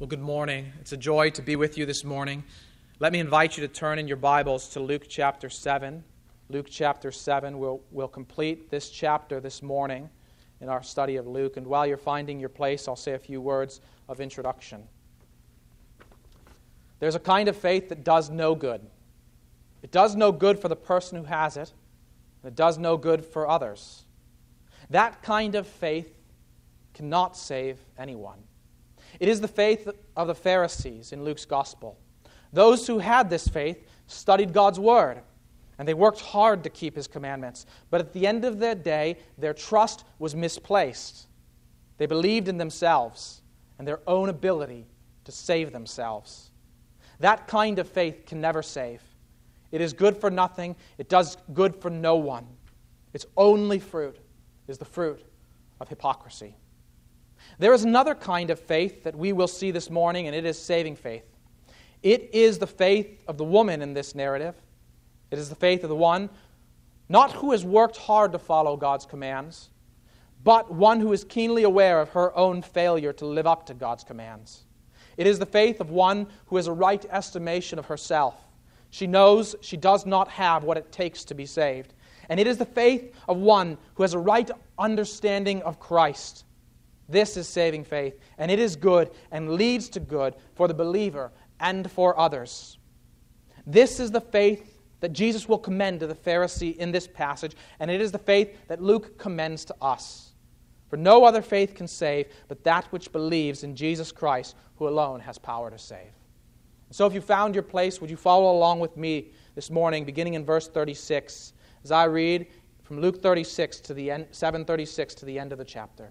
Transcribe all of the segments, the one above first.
Well, good morning. It's a joy to be with you this morning. Let me invite you to turn in your Bibles to Luke chapter 7. Luke chapter 7. We'll, we'll complete this chapter this morning in our study of Luke. And while you're finding your place, I'll say a few words of introduction. There's a kind of faith that does no good. It does no good for the person who has it, and it does no good for others. That kind of faith cannot save anyone. It is the faith of the Pharisees in Luke's gospel. Those who had this faith studied God's word, and they worked hard to keep his commandments. But at the end of their day, their trust was misplaced. They believed in themselves and their own ability to save themselves. That kind of faith can never save. It is good for nothing, it does good for no one. Its only fruit is the fruit of hypocrisy. There is another kind of faith that we will see this morning, and it is saving faith. It is the faith of the woman in this narrative. It is the faith of the one, not who has worked hard to follow God's commands, but one who is keenly aware of her own failure to live up to God's commands. It is the faith of one who has a right estimation of herself. She knows she does not have what it takes to be saved. And it is the faith of one who has a right understanding of Christ this is saving faith, and it is good and leads to good for the believer and for others. This is the faith that Jesus will commend to the Pharisee in this passage, and it is the faith that Luke commends to us. For no other faith can save but that which believes in Jesus Christ, who alone has power to save. So, if you found your place, would you follow along with me this morning, beginning in verse 36, as I read from Luke 36 to the end, 736 to the end of the chapter.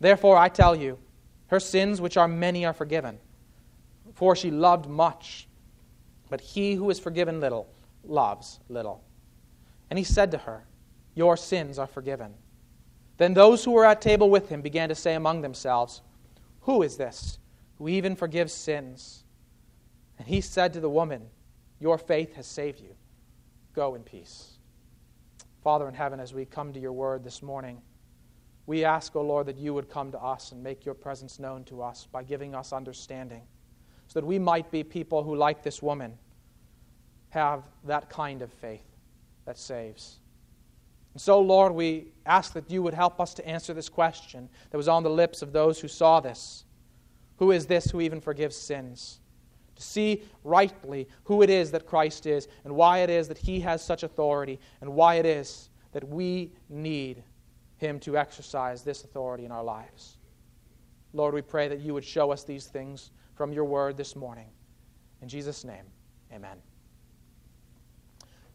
Therefore, I tell you, her sins, which are many, are forgiven, for she loved much. But he who is forgiven little loves little. And he said to her, Your sins are forgiven. Then those who were at table with him began to say among themselves, Who is this who even forgives sins? And he said to the woman, Your faith has saved you. Go in peace. Father in heaven, as we come to your word this morning, we ask, O oh Lord, that you would come to us and make your presence known to us by giving us understanding, so that we might be people who, like this woman, have that kind of faith that saves. And so, Lord, we ask that you would help us to answer this question that was on the lips of those who saw this Who is this who even forgives sins? To see rightly who it is that Christ is, and why it is that he has such authority, and why it is that we need him to exercise this authority in our lives. Lord, we pray that you would show us these things from your word this morning. In Jesus' name, amen.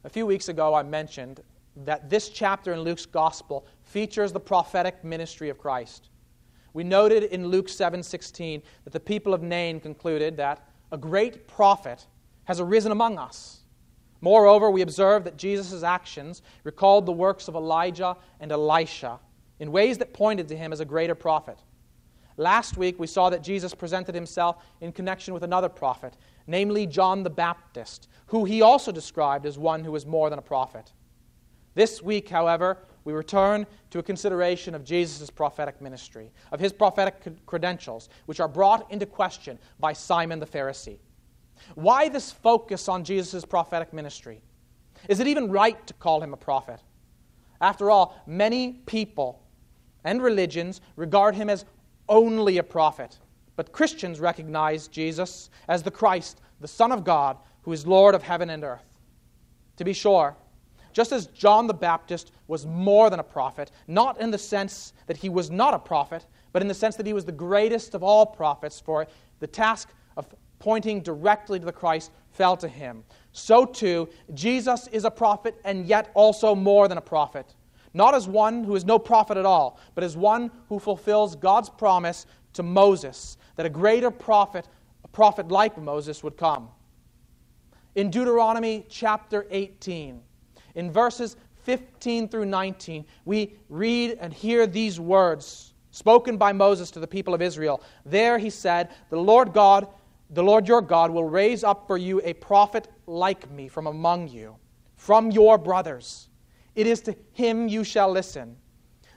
A few weeks ago, I mentioned that this chapter in Luke's gospel features the prophetic ministry of Christ. We noted in Luke 7:16 that the people of Nain concluded that a great prophet has arisen among us. Moreover, we observe that Jesus' actions recalled the works of Elijah and Elisha in ways that pointed to him as a greater prophet. Last week, we saw that Jesus presented himself in connection with another prophet, namely John the Baptist, who he also described as one who was more than a prophet. This week, however, we return to a consideration of Jesus' prophetic ministry, of his prophetic credentials, which are brought into question by Simon the Pharisee. Why this focus on Jesus' prophetic ministry? Is it even right to call him a prophet? After all, many people and religions regard him as only a prophet. But Christians recognize Jesus as the Christ, the Son of God, who is Lord of heaven and earth. To be sure, just as John the Baptist was more than a prophet, not in the sense that he was not a prophet, but in the sense that he was the greatest of all prophets, for the task pointing directly to the Christ fell to him. So too, Jesus is a prophet and yet also more than a prophet not as one who is no prophet at all, but as one who fulfills God's promise to Moses that a greater prophet, a prophet like Moses, would come. In Deuteronomy chapter 18, in verses 15 through 19, we read and hear these words spoken by Moses to the people of Israel. There he said, The Lord God, the Lord your God, will raise up for you a prophet like me from among you, from your brothers. It is to him you shall listen.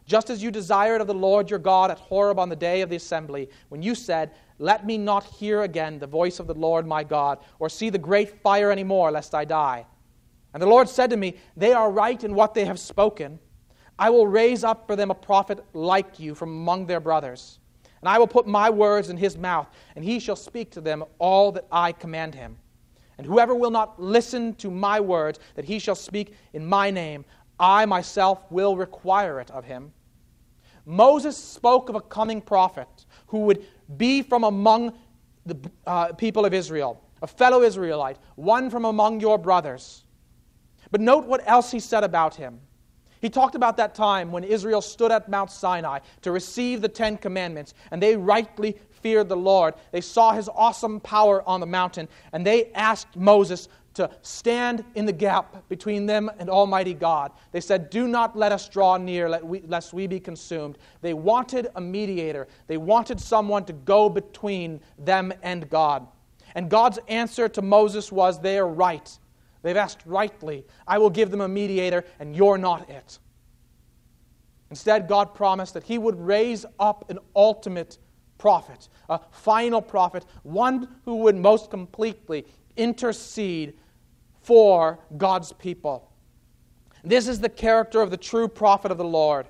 Just as you desired of the Lord your God at Horeb on the day of the assembly, when you said, Let me not hear again the voice of the Lord my God, or see the great fire any more, lest I die. And the Lord said to me, They are right in what they have spoken. I will raise up for them a prophet like you from among their brothers. And I will put my words in his mouth, and he shall speak to them all that I command him. And whoever will not listen to my words that he shall speak in my name, I myself will require it of him. Moses spoke of a coming prophet who would be from among the uh, people of Israel, a fellow Israelite, one from among your brothers. But note what else he said about him. He talked about that time when Israel stood at Mount Sinai to receive the Ten Commandments, and they rightly feared the Lord. They saw his awesome power on the mountain, and they asked Moses to stand in the gap between them and Almighty God. They said, Do not let us draw near, lest we be consumed. They wanted a mediator, they wanted someone to go between them and God. And God's answer to Moses was, They are right. They've asked rightly. I will give them a mediator, and you're not it. Instead, God promised that He would raise up an ultimate prophet, a final prophet, one who would most completely intercede for God's people. This is the character of the true prophet of the Lord.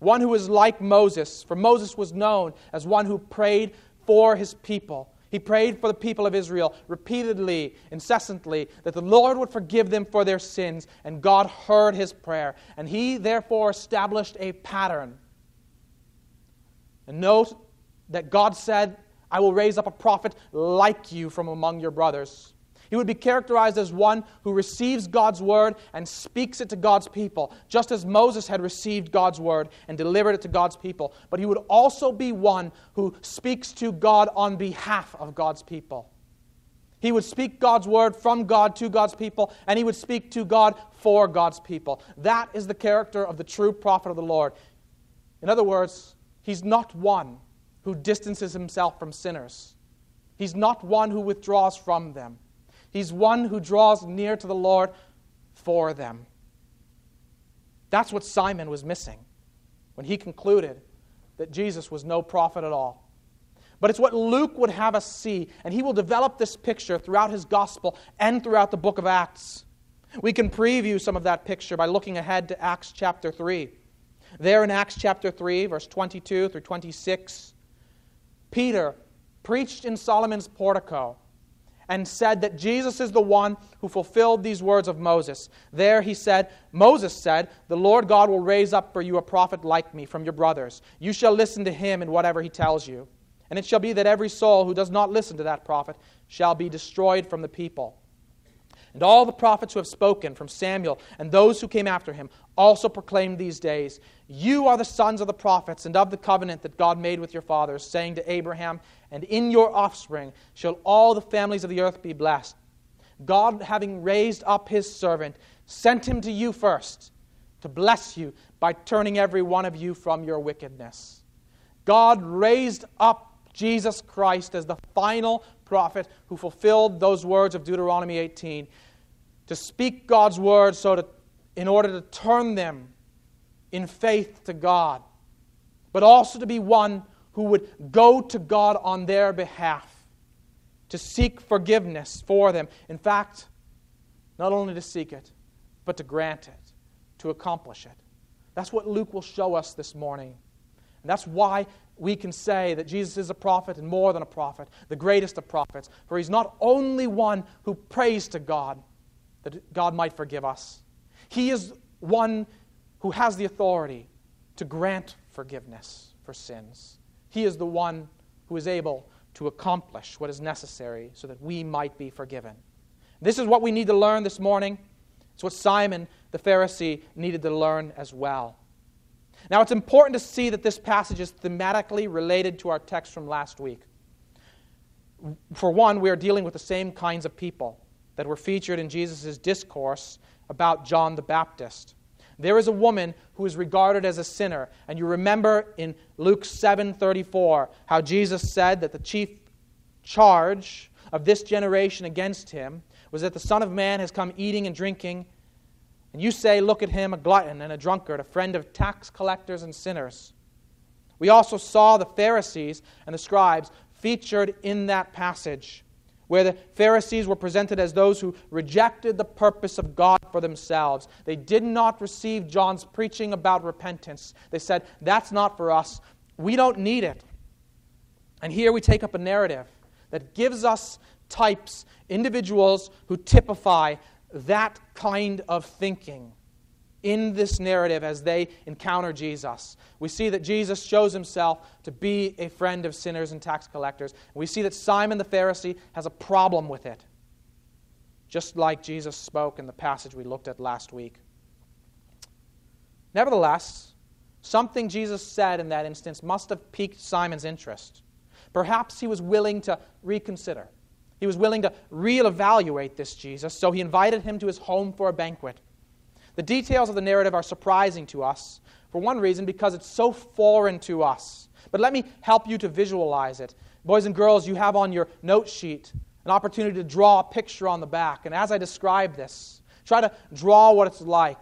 One who is like Moses, for Moses was known as one who prayed for his people. He prayed for the people of Israel repeatedly, incessantly, that the Lord would forgive them for their sins, and God heard his prayer. And he therefore established a pattern. And note that God said, I will raise up a prophet like you from among your brothers. He would be characterized as one who receives God's word and speaks it to God's people, just as Moses had received God's word and delivered it to God's people. But he would also be one who speaks to God on behalf of God's people. He would speak God's word from God to God's people, and he would speak to God for God's people. That is the character of the true prophet of the Lord. In other words, he's not one who distances himself from sinners, he's not one who withdraws from them. He's one who draws near to the Lord for them. That's what Simon was missing when he concluded that Jesus was no prophet at all. But it's what Luke would have us see, and he will develop this picture throughout his gospel and throughout the book of Acts. We can preview some of that picture by looking ahead to Acts chapter 3. There in Acts chapter 3, verse 22 through 26, Peter preached in Solomon's portico and said that Jesus is the one who fulfilled these words of Moses. There he said, Moses said, The Lord God will raise up for you a prophet like me from your brothers. You shall listen to him in whatever he tells you. And it shall be that every soul who does not listen to that prophet shall be destroyed from the people. And all the prophets who have spoken, from Samuel and those who came after him, also proclaimed these days You are the sons of the prophets and of the covenant that God made with your fathers, saying to Abraham, And in your offspring shall all the families of the earth be blessed. God, having raised up his servant, sent him to you first to bless you by turning every one of you from your wickedness. God raised up Jesus Christ as the final prophet who fulfilled those words of Deuteronomy 18 to speak God's word so to, in order to turn them in faith to God, but also to be one who would go to God on their behalf to seek forgiveness for them. In fact, not only to seek it, but to grant it, to accomplish it. That's what Luke will show us this morning. And that's why we can say that Jesus is a prophet and more than a prophet, the greatest of prophets. For he's not only one who prays to God that God might forgive us, he is one who has the authority to grant forgiveness for sins. He is the one who is able to accomplish what is necessary so that we might be forgiven. This is what we need to learn this morning. It's what Simon the Pharisee needed to learn as well. Now, it's important to see that this passage is thematically related to our text from last week. For one, we are dealing with the same kinds of people that were featured in Jesus' discourse about John the Baptist. There is a woman who is regarded as a sinner, and you remember in Luke 7:34 how Jesus said that the chief charge of this generation against him was that the Son of Man has come eating and drinking, and you say, Look at him, a glutton and a drunkard, a friend of tax collectors and sinners. We also saw the Pharisees and the scribes featured in that passage, where the Pharisees were presented as those who rejected the purpose of God for themselves. They did not receive John's preaching about repentance. They said, That's not for us. We don't need it. And here we take up a narrative that gives us types, individuals who typify that kind of thinking in this narrative as they encounter Jesus. We see that Jesus shows himself to be a friend of sinners and tax collectors. We see that Simon the Pharisee has a problem with it, just like Jesus spoke in the passage we looked at last week. Nevertheless, something Jesus said in that instance must have piqued Simon's interest. Perhaps he was willing to reconsider. He was willing to reevaluate this Jesus, so he invited him to his home for a banquet. The details of the narrative are surprising to us, for one reason, because it's so foreign to us. But let me help you to visualize it. Boys and girls, you have on your note sheet an opportunity to draw a picture on the back. And as I describe this, try to draw what it's like.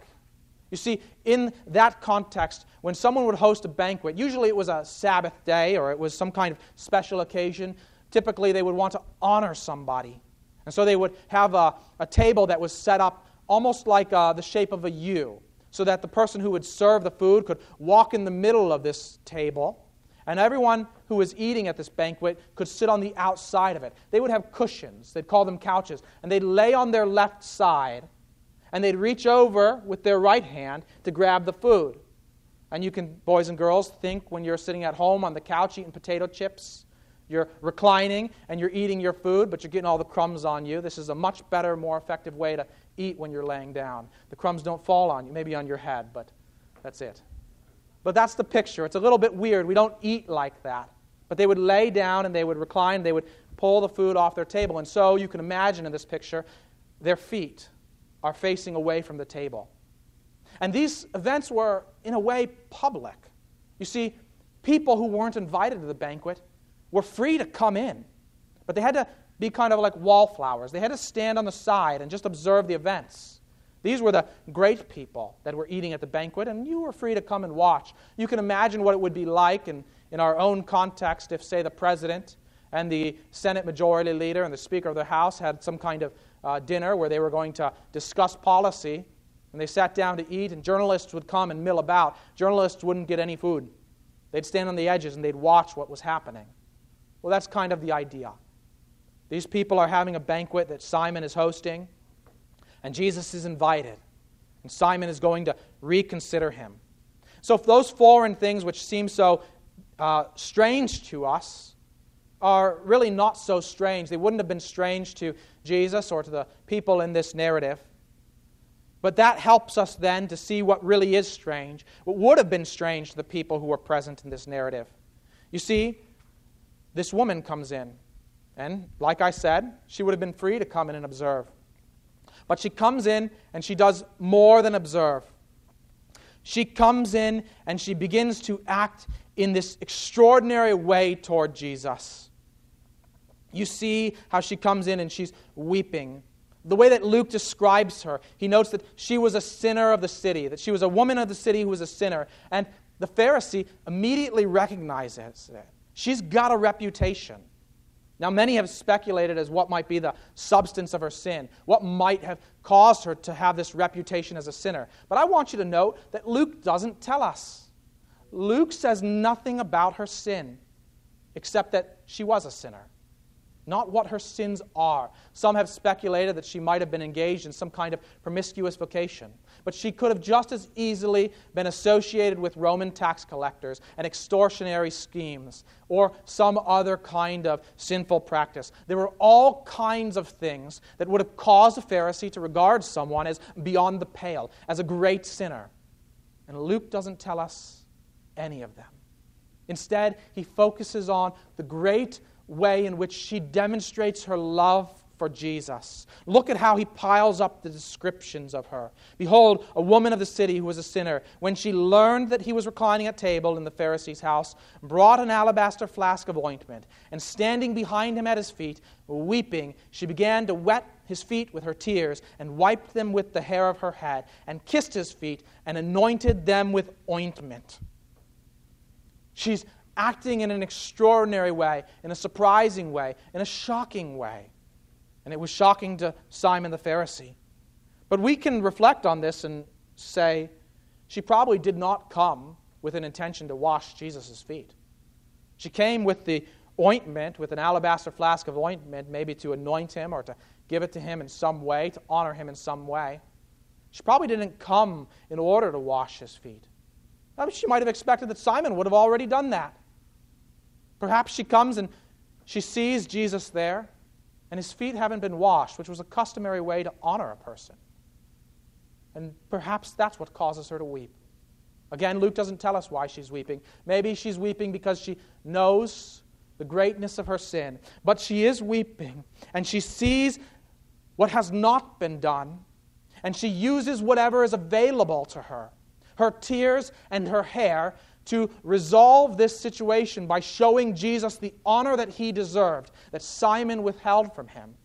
You see, in that context, when someone would host a banquet, usually it was a Sabbath day or it was some kind of special occasion, typically they would want to honor somebody. And so they would have a, a table that was set up almost like uh, the shape of a U, so that the person who would serve the food could walk in the middle of this table, and everyone who was eating at this banquet could sit on the outside of it. They would have cushions, they'd call them couches, and they'd lay on their left side, and they'd reach over with their right hand to grab the food. And you can, boys and girls, think when you're sitting at home on the couch eating potato chips you're reclining and you're eating your food, but you're getting all the crumbs on you. This is a much better, more effective way to eat when you're laying down. The crumbs don't fall on you, maybe on your head, but that's it. But that's the picture. It's a little bit weird. We don't eat like that. But they would lay down and they would recline, they would pull the food off their table. And so you can imagine in this picture, their feet are facing away from the table. And these events were, in a way, public. You see, people who weren't invited to the banquet were free to come in, but they had to be kind of like wallflowers. They had to stand on the side and just observe the events. These were the great people that were eating at the banquet, and you were free to come and watch. You can imagine what it would be like in, in our own context if, say, the president and the Senate Majority Leader and the Speaker of the House had some kind of uh, dinner where they were going to discuss policy, and they sat down to eat, and journalists would come and mill about. Journalists wouldn't get any food. They'd stand on the edges and they'd watch what was happening. Well, that's kind of the idea. These people are having a banquet that Simon is hosting, and Jesus is invited, and Simon is going to reconsider him. So, those foreign things which seem so uh, strange to us are really not so strange, they wouldn't have been strange to Jesus or to the people in this narrative. But that helps us then to see what really is strange, what would have been strange to the people who were present in this narrative. You see, this woman comes in. And like I said, she would have been free to come in and observe. But she comes in and she does more than observe. she comes in and she begins to act in this extraordinary way toward Jesus. You see how she comes in and she's weeping. The way that Luke describes her, he notes that she was a sinner of the city, that she was a woman of the city who was a sinner. And the Pharisee immediately recognizes it. She's got a reputation. Now, many have speculated as what might be the substance of her sin, what might have caused her to have this reputation as a sinner. But I want you to note that Luke doesn't tell us. Luke says nothing about her sin, except that she was a sinner not what her sins are. Some have speculated that she might have been engaged in some kind of promiscuous vocation, but she could have just as easily been associated with Roman tax collectors and extortionary schemes or some other kind of sinful practice. There were all kinds of things that would have caused a Pharisee to regard someone as beyond the pale, as a great sinner. And Luke doesn't tell us any of them. Instead, he focuses on the great way in which she demonstrates her love for Jesus. Look at how he piles up the descriptions of her. Behold, a woman of the city who was a sinner, when she learned that he was reclining at table in the Pharisee's house, brought an alabaster flask of ointment, and standing behind him at his feet, weeping, she began to wet his feet with her tears, and wiped them with the hair of her head, and kissed his feet, and anointed them with ointment. She's acting in an extraordinary way, in a surprising way, in a shocking way. And it was shocking to Simon the Pharisee. But we can reflect on this and say she probably did not come with an intention to wash Jesus' feet. She came with the ointment, with an alabaster flask of ointment, maybe to anoint him or to give it to him in some way, to honor him in some way. She probably didn't come in order to wash his feet. I mean, she might have expected that Simon would have already done that. Perhaps she comes and she sees Jesus there, and his feet haven't been washed, which was a customary way to honor a person. And perhaps that's what causes her to weep. Again, Luke doesn't tell us why she's weeping. Maybe she's weeping because she knows the greatness of her sin. But she is weeping, and she sees what has not been done, and she uses whatever is available to her her tears and her hair to resolve this situation by showing Jesus the honor that he deserved, that Simon withheld from him.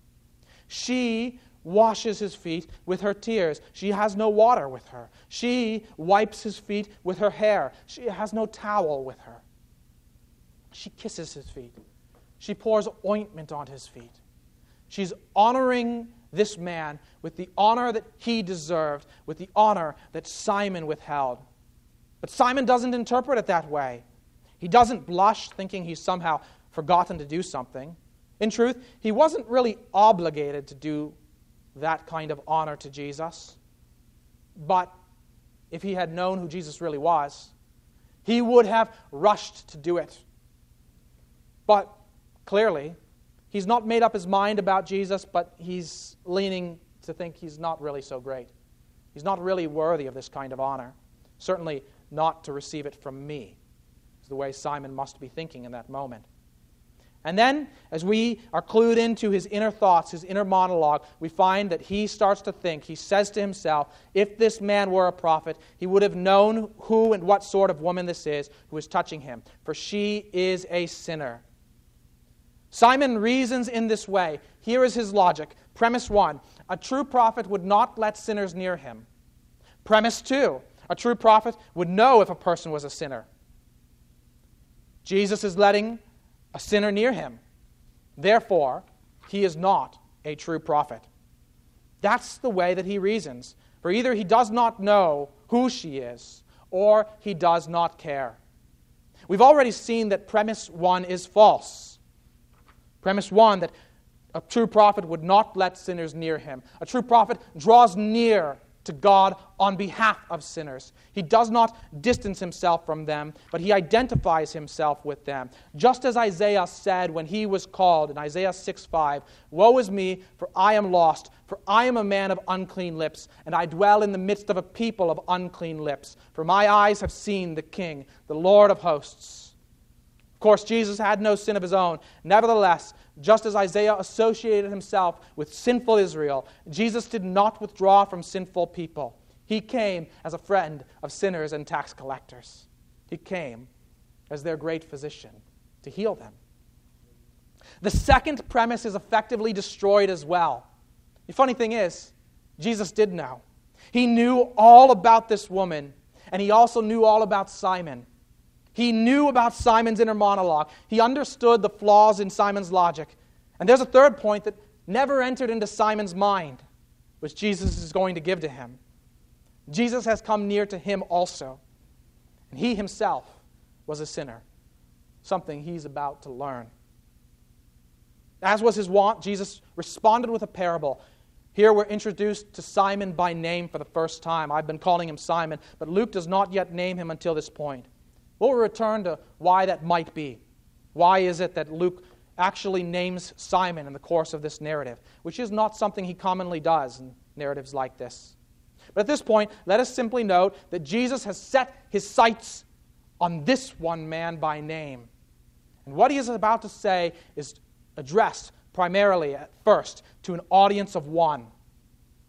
She washes his feet with her tears. She has no water with her. She wipes his feet with her hair. She has no towel with her. She kisses his feet. She pours ointment on his feet. She's honoring this man with the honor that he deserved, with the honor that Simon withheld. But Simon doesn't interpret it that way. He doesn't blush thinking he's somehow forgotten to do something. In truth, he wasn't really obligated to do that kind of honor to Jesus. But if he had known who Jesus really was, he would have rushed to do it. But clearly, he's not made up his mind about Jesus, but he's leaning to think he's not really so great. He's not really worthy of this kind of honor. Certainly, not to receive it from me. Is the way Simon must be thinking in that moment. And then, as we are clued into his inner thoughts, his inner monologue, we find that he starts to think. He says to himself, if this man were a prophet, he would have known who and what sort of woman this is who is touching him, for she is a sinner. Simon reasons in this way. Here is his logic. Premise one a true prophet would not let sinners near him. Premise two a true prophet would know if a person was a sinner. Jesus is letting a sinner near him. Therefore, he is not a true prophet. That's the way that he reasons. For either he does not know who she is, or he does not care. We've already seen that premise one is false. Premise one that a true prophet would not let sinners near him. A true prophet draws near to God on behalf of sinners. He does not distance himself from them, but he identifies himself with them. Just as Isaiah said when he was called in Isaiah 6 5, Woe is me, for I am lost, for I am a man of unclean lips, and I dwell in the midst of a people of unclean lips. For my eyes have seen the King, the Lord of hosts. Of course, Jesus had no sin of his own. Nevertheless, just as Isaiah associated himself with sinful Israel, Jesus did not withdraw from sinful people. He came as a friend of sinners and tax collectors. He came as their great physician to heal them. The second premise is effectively destroyed as well. The funny thing is, Jesus did know. He knew all about this woman, and he also knew all about Simon. He knew about Simon's inner monologue. He understood the flaws in Simon's logic. And there's a third point that never entered into Simon's mind, which Jesus is going to give to him. Jesus has come near to him also. And he himself was a sinner, something he's about to learn. As was his wont, Jesus responded with a parable. Here we're introduced to Simon by name for the first time. I've been calling him Simon, but Luke does not yet name him until this point. We'll return to why that might be. Why is it that Luke actually names Simon in the course of this narrative, which is not something he commonly does in narratives like this? But at this point, let us simply note that Jesus has set his sights on this one man by name. And what he is about to say is addressed primarily at first to an audience of one.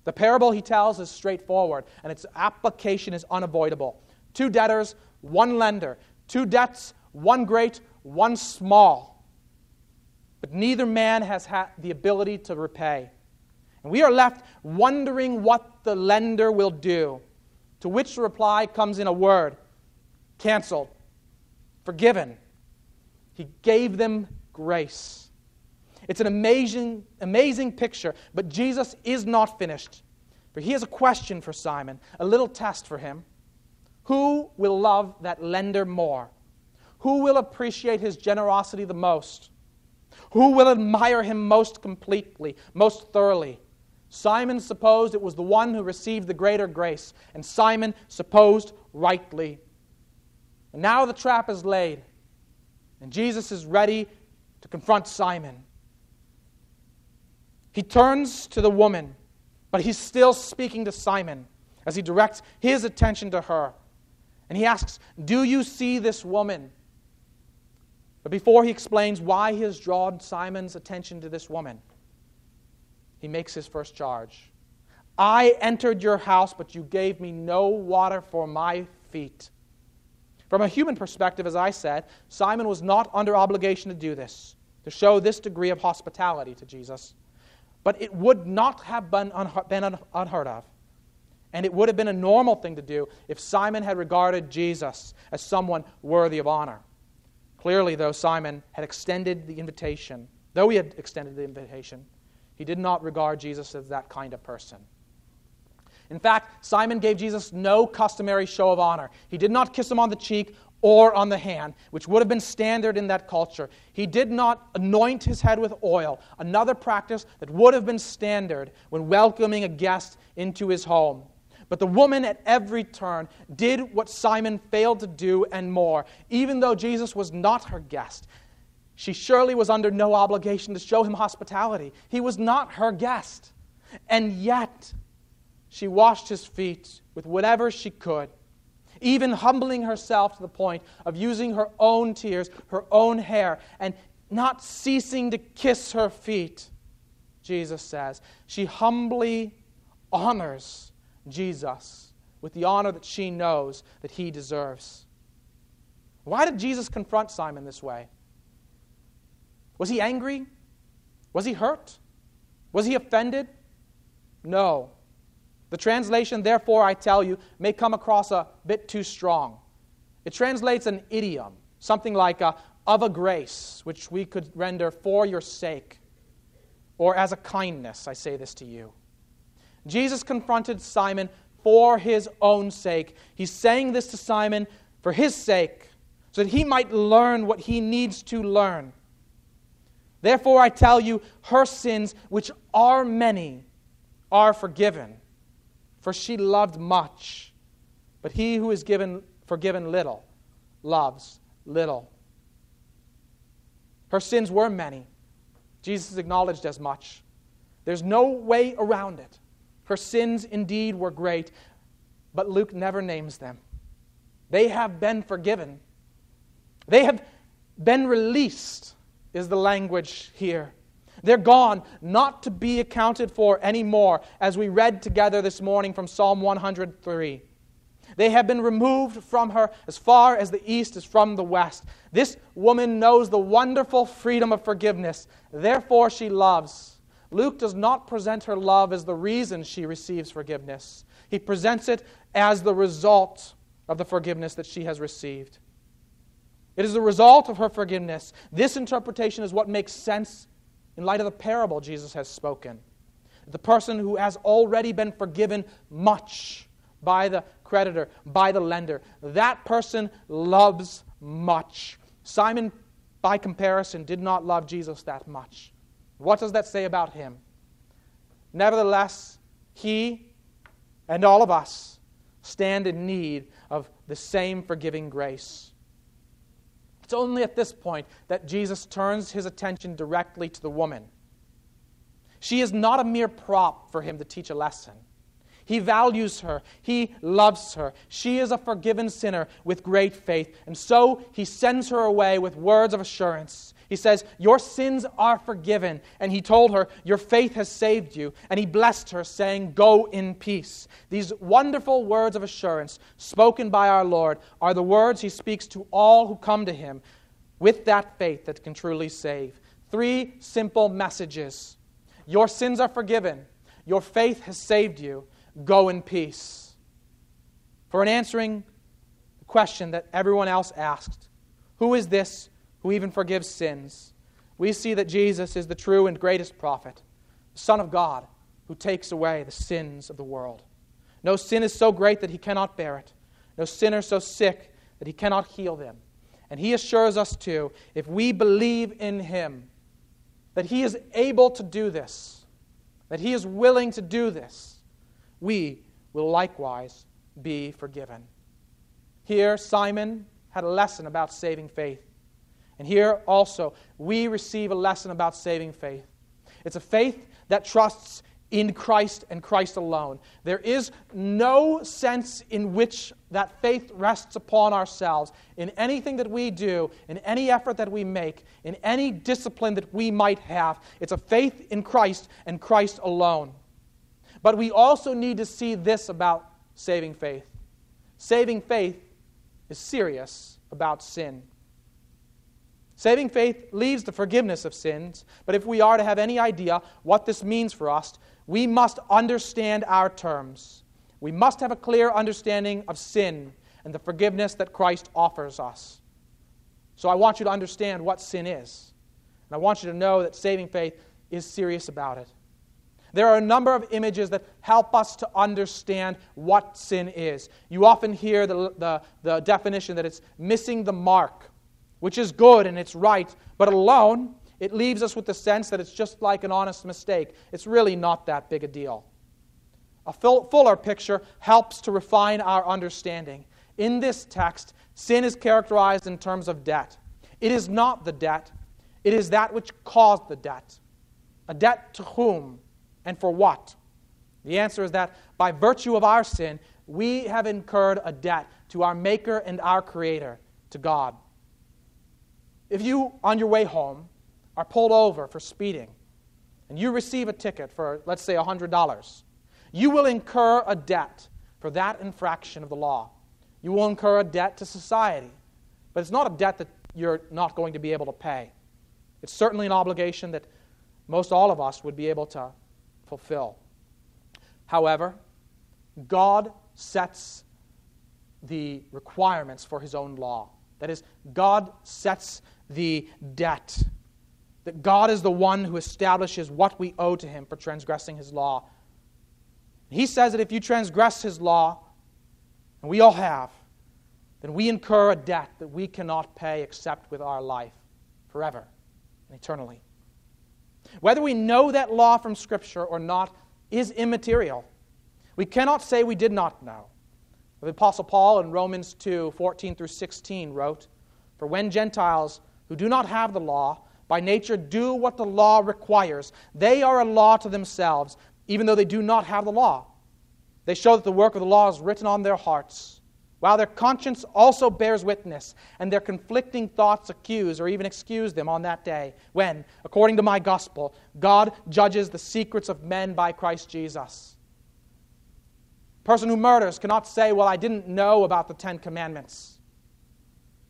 The parable he tells is straightforward, and its application is unavoidable. Two debtors, one lender. Two debts, one great, one small. But neither man has had the ability to repay. And we are left wondering what the lender will do. To which the reply comes in a word canceled, forgiven. He gave them grace. It's an amazing, amazing picture, but Jesus is not finished. For he has a question for Simon, a little test for him. Who will love that lender more? Who will appreciate his generosity the most? Who will admire him most completely, most thoroughly? Simon supposed it was the one who received the greater grace, and Simon supposed rightly. And now the trap is laid, and Jesus is ready to confront Simon. He turns to the woman, but he's still speaking to Simon as he directs his attention to her. And he asks, Do you see this woman? But before he explains why he has drawn Simon's attention to this woman, he makes his first charge. I entered your house, but you gave me no water for my feet. From a human perspective, as I said, Simon was not under obligation to do this, to show this degree of hospitality to Jesus. But it would not have been, unheard of. And it would have been a normal thing to do if Simon had regarded Jesus as someone worthy of honor. Clearly, though, Simon had extended the invitation, though he had extended the invitation, he did not regard Jesus as that kind of person. In fact, Simon gave Jesus no customary show of honor. He did not kiss him on the cheek or on the hand, which would have been standard in that culture. He did not anoint his head with oil, another practice that would have been standard when welcoming a guest into his home. But the woman at every turn did what Simon failed to do and more. Even though Jesus was not her guest, she surely was under no obligation to show him hospitality. He was not her guest. And yet, she washed his feet with whatever she could even humbling herself to the point of using her own tears, her own hair, and not ceasing to kiss her feet, Jesus says. She humbly honors Jesus with the honor that she knows that he deserves. Why did Jesus confront Simon this way? Was he angry? Was he hurt? Was he offended? No. The translation, therefore, I tell you, may come across a bit too strong. It translates an idiom, something like a, of a grace, which we could render for your sake, or as a kindness, I say this to you. Jesus confronted Simon for his own sake. He's saying this to Simon for his sake, so that he might learn what he needs to learn. Therefore, I tell you, her sins, which are many, are forgiven for she loved much. But he who is given, forgiven little loves little. Her sins were many. Jesus acknowledged as much. There's no way around it. Her sins indeed were great, but Luke never names them. They have been forgiven. They have been released, is the language here. They're gone, not to be accounted for anymore, as we read together this morning from Psalm 103. They have been removed from her as far as the east is from the west. This woman knows the wonderful freedom of forgiveness. Therefore, she loves. Luke does not present her love as the reason she receives forgiveness, he presents it as the result of the forgiveness that she has received. It is the result of her forgiveness. This interpretation is what makes sense in light of the parable Jesus has spoken. The person who has already been forgiven much by the creditor, by the lender, that person loves much. Simon, by comparison, did not love Jesus that much. What does that say about him? Nevertheless, he and all of us stand in need of the same forgiving grace. It's only at this point that Jesus turns his attention directly to the woman. She is not a mere prop for him to teach a lesson. He values her. He loves her. She is a forgiven sinner with great faith. And so he sends her away with words of assurance. He says, Your sins are forgiven. And he told her, Your faith has saved you. And he blessed her, saying, Go in peace. These wonderful words of assurance spoken by our Lord are the words he speaks to all who come to him with that faith that can truly save. Three simple messages Your sins are forgiven. Your faith has saved you. Go in peace. For in answering the question that everyone else asked, Who is this who even forgives sins, we see that Jesus is the true and greatest prophet, the Son of God, who takes away the sins of the world. No sin is so great that he cannot bear it, no sinner so sick that he cannot heal them. And he assures us, too, if we believe in him, that he is able to do this, that he is willing to do this, we will likewise be forgiven. Here, Simon had a lesson about saving faith. And here also, we receive a lesson about saving faith. It's a faith that trusts in Christ and Christ alone. There is no sense in which that faith rests upon ourselves in anything that we do, in any effort that we make, in any discipline that we might have. It's a faith in Christ and Christ alone. But we also need to see this about saving faith saving faith is serious about sin. Saving faith leads to forgiveness of sins, but if we are to have any idea what this means for us, we must understand our terms. We must have a clear understanding of sin and the forgiveness that Christ offers us. So I want you to understand what sin is. And I want you to know that saving faith is serious about it. There are a number of images that help us to understand what sin is. You often hear the, the, the definition that it's missing the mark which is good and it's right, but alone, it leaves us with the sense that it's just like an honest mistake. It's really not that big a deal. A fuller picture helps to refine our understanding. In this text, sin is characterized in terms of debt. It is not the debt, it is that which caused the debt. A debt to whom and for what? The answer is that by virtue of our sin, we have incurred a debt to our Maker and our Creator, to God. If you, on your way home, are pulled over for speeding and you receive a ticket for, let's say, $100, you will incur a debt for that infraction of the law. You will incur a debt to society. But it's not a debt that you're not going to be able to pay. It's certainly an obligation that most all of us would be able to fulfill. However, God sets the requirements for his own law. That is, God sets the debt. That God is the one who establishes what we owe to Him for transgressing His law. He says that if you transgress His law, and we all have, then we incur a debt that we cannot pay except with our life forever and eternally. Whether we know that law from Scripture or not is immaterial. We cannot say we did not know. The Apostle Paul in Romans 2 14 through 16 wrote, For when Gentiles who do not have the law, by nature do what the law requires. They are a law to themselves, even though they do not have the law. They show that the work of the law is written on their hearts, while their conscience also bears witness, and their conflicting thoughts accuse or even excuse them on that day, when, according to my gospel, God judges the secrets of men by Christ Jesus. A person who murders cannot say, Well, I didn't know about the Ten Commandments.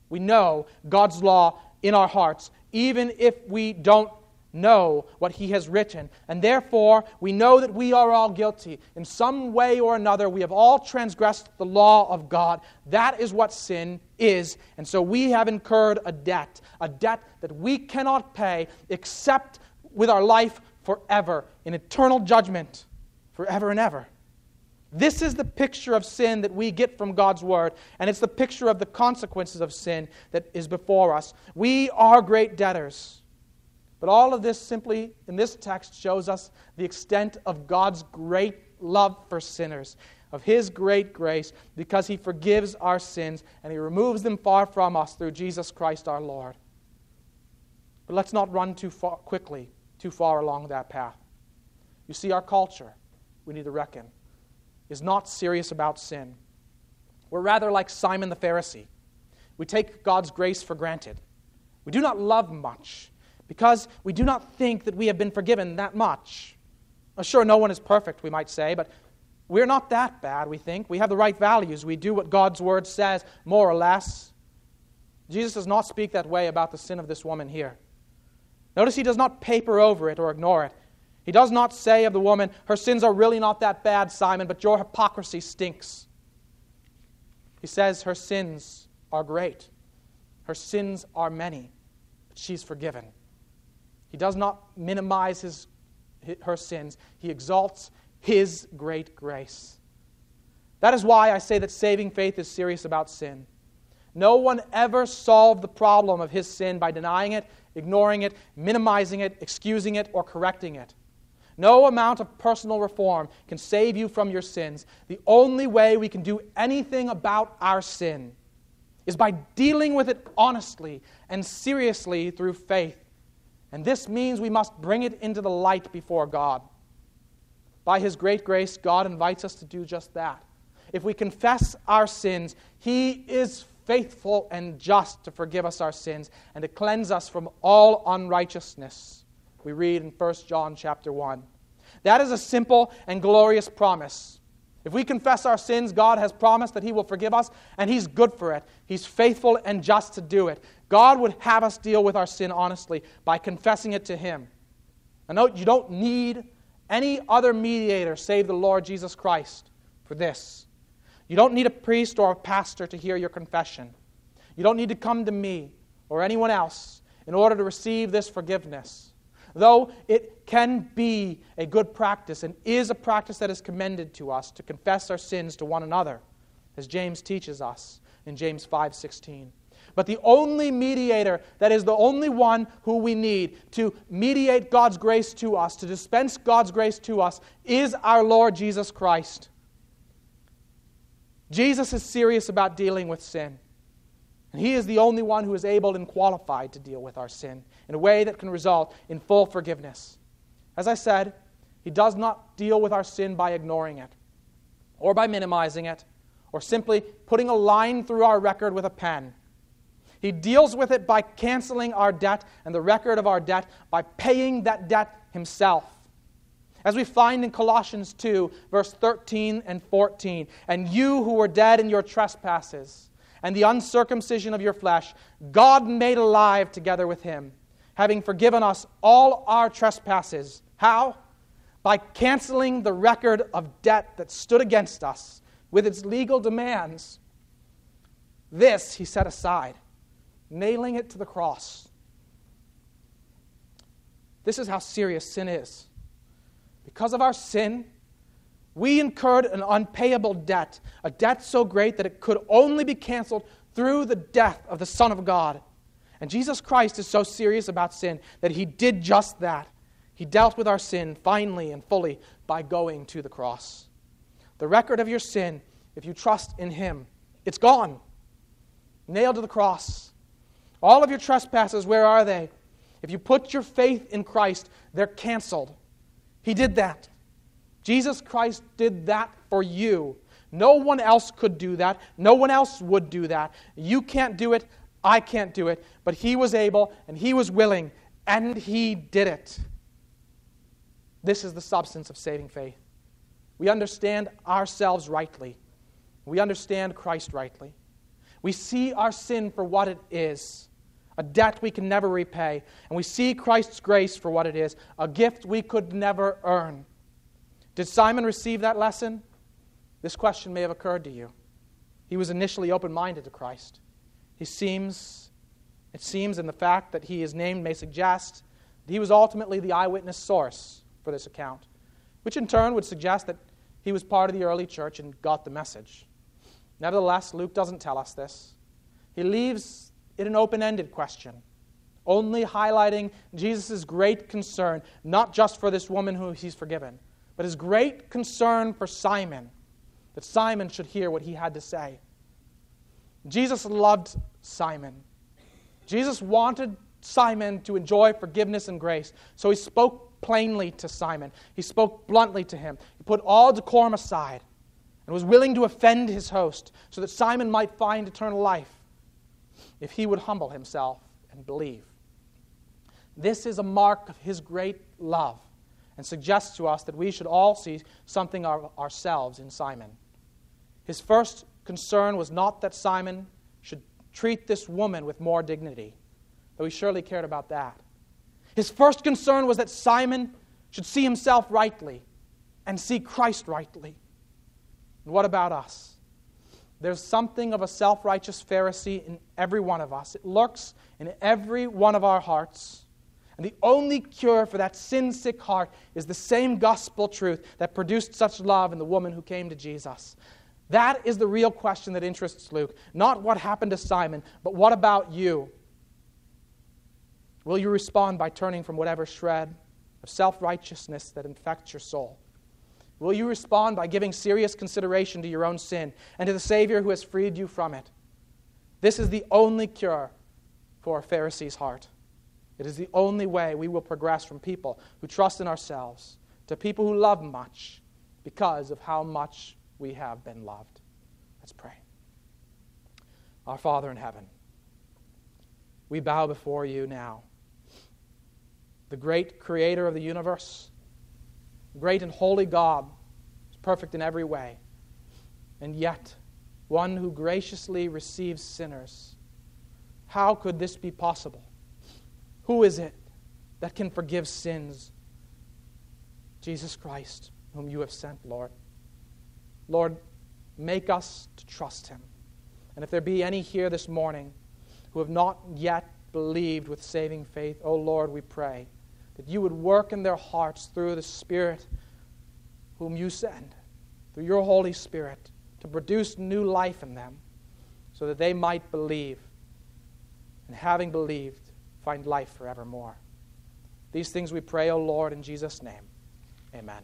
We know God's law in our hearts, even if we don't know what he has written. And therefore, we know that we are all guilty. In some way or another, we have all transgressed the law of God. That is what sin is. And so we have incurred a debt, a debt that we cannot pay except with our life forever, in eternal judgment, forever and ever. This is the picture of sin that we get from God's Word, and it's the picture of the consequences of sin that is before us. We are great debtors. But all of this simply, in this text, shows us the extent of God's great love for sinners, of His great grace, because He forgives our sins and He removes them far from us through Jesus Christ our Lord. But let's not run too far, quickly, too far along that path. You see, our culture, we need to reckon, is not serious about sin. We're rather like Simon the Pharisee. We take God's grace for granted. We do not love much because we do not think that we have been forgiven that much. Sure, no one is perfect, we might say, but we're not that bad, we think. We have the right values. We do what God's word says, more or less. Jesus does not speak that way about the sin of this woman here. Notice he does not paper over it or ignore it. He does not say of the woman, Her sins are really not that bad, Simon, but your hypocrisy stinks. He says, Her sins are great. Her sins are many, but she's forgiven. He does not minimize his, her sins, he exalts his great grace. That is why I say that saving faith is serious about sin. No one ever solved the problem of his sin by denying it, ignoring it, minimizing it, excusing it, or correcting it. No amount of personal reform can save you from your sins. The only way we can do anything about our sin is by dealing with it honestly and seriously through faith and this means we must bring it into the light before God. By His great grace, God invites us to do just that. If we confess our sins, He is faithful and just to forgive us our sins and to cleanse us from all unrighteousness. We read in 1 John chapter 1. That is a simple and glorious promise. If we confess our sins, God has promised that He will forgive us, and He's good for it. He's faithful and just to do it. God would have us deal with our sin honestly by confessing it to Him. And note, you don't need any other mediator save the Lord Jesus Christ for this. You don't need a priest or a pastor to hear your confession. You don't need to come to me or anyone else in order to receive this forgiveness. Though it can be a good practice and is a practice that is commended to us to confess our sins to one another, as James teaches us in James 5:16. But the only mediator, that is the only one who we need to mediate God's grace to us, to dispense God's grace to us, is our Lord Jesus Christ. Jesus is serious about dealing with sin. And he is the only one who is able and qualified to deal with our sin in a way that can result in full forgiveness. As I said, he does not deal with our sin by ignoring it, or by minimizing it, or simply putting a line through our record with a pen. He deals with it by canceling our debt and the record of our debt by paying that debt himself. As we find in Colossians 2, verse 13 and 14, and you who were dead in your trespasses and the uncircumcision of your flesh, God made alive together with him, having forgiven us all our trespasses. How? By canceling the record of debt that stood against us with its legal demands. This he set aside nailing it to the cross. This is how serious sin is. Because of our sin, we incurred an unpayable debt, a debt so great that it could only be canceled through the death of the Son of God. And Jesus Christ is so serious about sin that he did just that. He dealt with our sin finally and fully by going to the cross. The record of your sin, if you trust in him, it's gone. Nailed to the cross. All of your trespasses, where are they? If you put your faith in Christ, they're canceled. He did that. Jesus Christ did that for you. No one else could do that. No one else would do that. You can't do it. I can't do it. But he was able and he was willing and he did it. This is the substance of saving faith. We understand ourselves rightly, we understand Christ rightly. We see our sin for what it is a debt we can never repay. And we see Christ's grace for what it is a gift we could never earn. Did Simon receive that lesson? This question may have occurred to you. He was initially open minded to Christ. He seems, it seems, in the fact that he is named may suggest that he was ultimately the eyewitness source for this account, which in turn would suggest that he was part of the early church and got the message. Nevertheless, Luke doesn't tell us this. He leaves it an open ended question, only highlighting Jesus' great concern, not just for this woman who he's forgiven, but his great concern for Simon, that Simon should hear what he had to say. Jesus loved Simon. Jesus wanted Simon to enjoy forgiveness and grace, so he spoke plainly to Simon. He spoke bluntly to him. He put all decorum aside and was willing to offend his host so that Simon might find eternal life if he would humble himself and believe. This is a mark of his great love and suggests to us that we should all see something of ourselves in Simon. His first concern was not that Simon should treat this woman with more dignity, though he surely cared about that. His first concern was that Simon should see himself rightly and see Christ rightly. And what about us? There's something of a self righteous Pharisee in every one of us. It lurks in every one of our hearts. And the only cure for that sin sick heart is the same gospel truth that produced such love in the woman who came to Jesus. That is the real question that interests Luke. Not what happened to Simon, but what about you? Will you respond by turning from whatever shred of self righteousness that infects your soul? Will you respond by giving serious consideration to your own sin and to the Savior who has freed you from it? This is the only cure for a Pharisee's heart. It is the only way we will progress from people who trust in ourselves to people who love much because of how much we have been loved. Let's pray. Our Father in heaven, we bow before you now, the great creator of the universe great and holy God, perfect in every way, and yet one who graciously receives sinners. How could this be possible? Who is it that can forgive sins? Jesus Christ, whom you have sent, Lord. Lord, make us to trust him. And if there be any here this morning who have not yet believed with saving faith, O oh Lord, we pray that you would work in their hearts through the Spirit whom you send, through your Holy Spirit, to produce new life in them so that they might believe, and having believed, find life forevermore. These things we pray, O Lord, in Jesus' name. Amen.